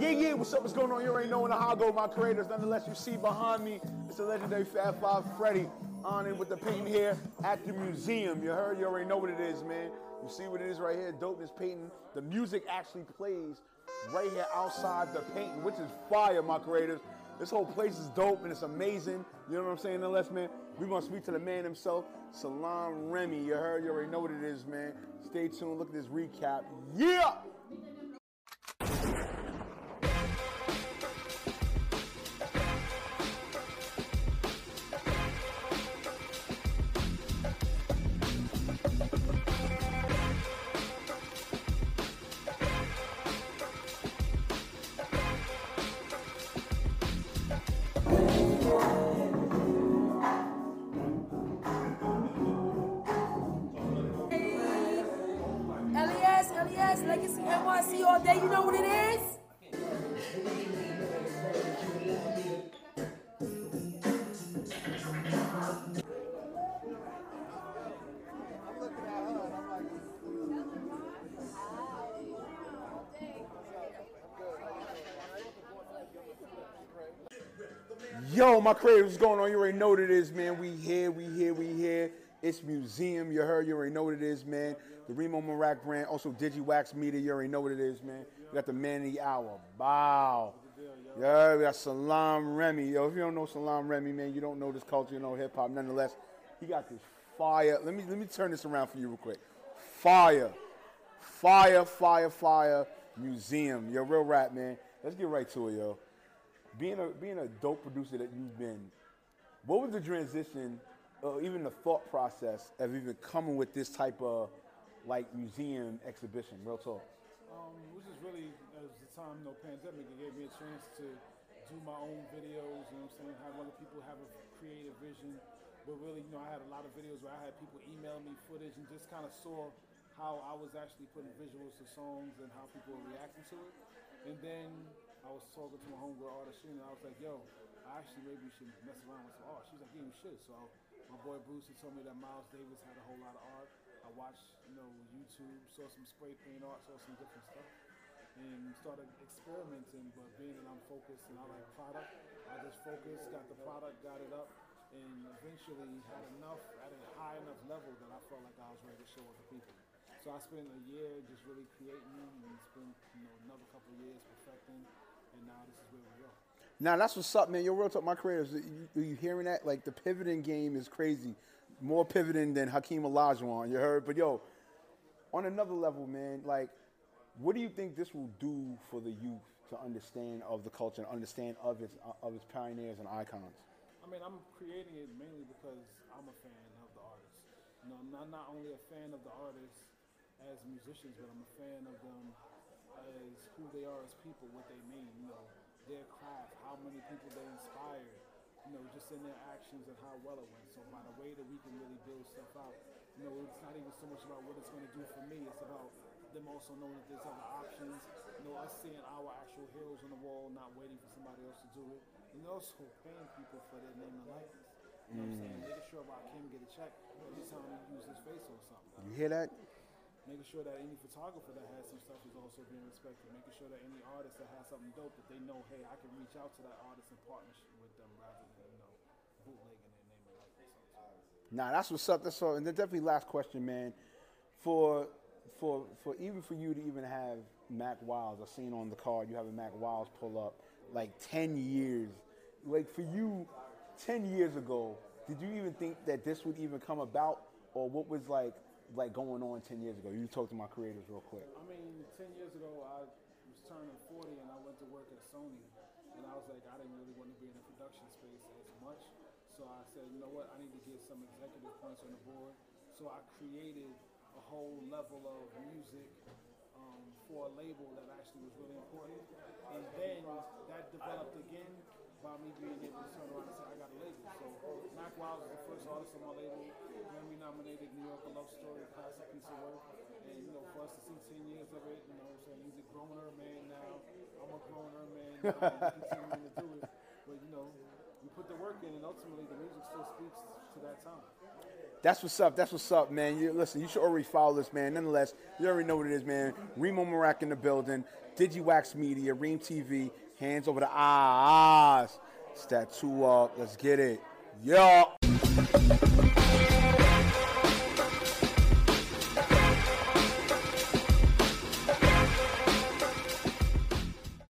Yeah, yeah, what's up? What's going on? You already know how I go, my creators. Nonetheless, you see behind me, it's the legendary Fab Five Freddy on it with the painting here at the museum. You heard? You already know what it is, man. You see what it is right here? Dopeness painting. The music actually plays right here outside the painting, which is fire, my creators. This whole place is dope and it's amazing. You know what I'm saying? Nonetheless, man, we gonna speak to the man himself, Salaam Remi. You heard? You already know what it is, man. Stay tuned. Look at this recap. Yeah. Legacy all day. You know what it is? Yo, my creators, what's going on? You already know what it is, man. We here, we here, we here. It's Musezeum. You heard, you already know what it is, man. The Reemo Meerak brand, also Digiwaxx Media. You already know what it is, man. We got the man of the hour. Bow. Yeah, we got Salaam Remi. Yo, if you don't know Salaam Remi, man, you don't know this culture, you know hip hop. Nonetheless, he got this fire. Let me let me turn this around for you real quick. Fire, fire, fire, fire. Museum. Yo, real rap, man. Let's get right to it, yo being a being a dope producer that you've been, what was the transition, or even the thought process of even coming with this type of like museum exhibition? Real talk. Um, which is really, as the time, no pandemic, it gave me a chance to do my own videos, you know what I'm saying, have other people have a creative vision. But really, you know, I had a lot of videos where I had people email me footage and just kind of saw how I was actually putting visuals to songs and how people were reacting to it. And then I was talking to my homegirl artist, and I was like, yo, I actually maybe should mess around with some art. She was like, yeah, you should. So my boy Bruce, he told me that Miles Davis had a whole lot of art. I watched, you know, YouTube, saw some spray paint art, saw some different stuff, and started experimenting. But being that I'm focused and I like product, I just focused, got the product, got it up, and eventually had enough at a high enough level that I felt like I was ready to show other people. So I spent a year just really creating them, and spent you know another couple years perfecting, and now this is where we are. Now that's what's up, man. Yo, real talk, my creators. You, you hearing that? Like the pivoting game is crazy. More pivoting than Hakeem Olajuwon. You heard? But yo, on another level, man. Like, what do you think this will do for the youth to understand of the culture and understand of its of its pioneers and icons? I mean, I'm creating it mainly because I'm a fan of the artists. You know, I'm not, not only a fan of the artists as musicians, but I'm a fan of them as who they are as people, what they mean, you know, their craft, how many people they inspired, you know, just in their actions and how well it went. So by the way that we can really build stuff out, you know, it's not even so much about what it's going to do for me, it's about them also knowing that there's other options, you know, us seeing our actual heroes on the wall, not waiting for somebody else to do it, and also paying people for their name and likeness. You know what I'm saying? Mm. Making sure Rakim get a check every time he use his face on something You hear that? Making sure that any photographer that has some stuff is also being respected, making sure that any artist that has something dope that they know, hey, I can reach out to that artist in partnership with them rather than you know bootlegging their name and. Nah, that's what's up. That's all. And then definitely last question, man. For for for even for you to even have Mack Wilds, I seen on the card you have a Mack Wilds pull up like ten years. Like for you, ten years ago, did you even think that this would even come about, or what was like like going on ten years ago? You talk to my creators real quick. I mean, ten years ago, I was turning 40 and I went to work at Sony, and I was like, I didn't really want to be in the production space as much. So I said, you know what, I need to get some executive points on the board. So I created a whole level of music um, for a label that actually was really important. And then that developed again by me being able to turn around and say, I got a label. So Mack Wilds is the first artist on my label, Grammy nominated New Love Story, classic piece of work. And you know, for us to see 10 years of it, you know, so he's a grown-er man now. I'm a grown-er man now, to do it. But you know, we put the work in, and ultimately the music still speaks to that time. That's what's up. That's what's up, man. You, listen, you should already follow this, man. Nonetheless, you already know what it is, man. Reemo Meerak in the building. Digiwaxx Media, Reem TV. Hands over the eyes. It's that up. Let's get it. Yeah.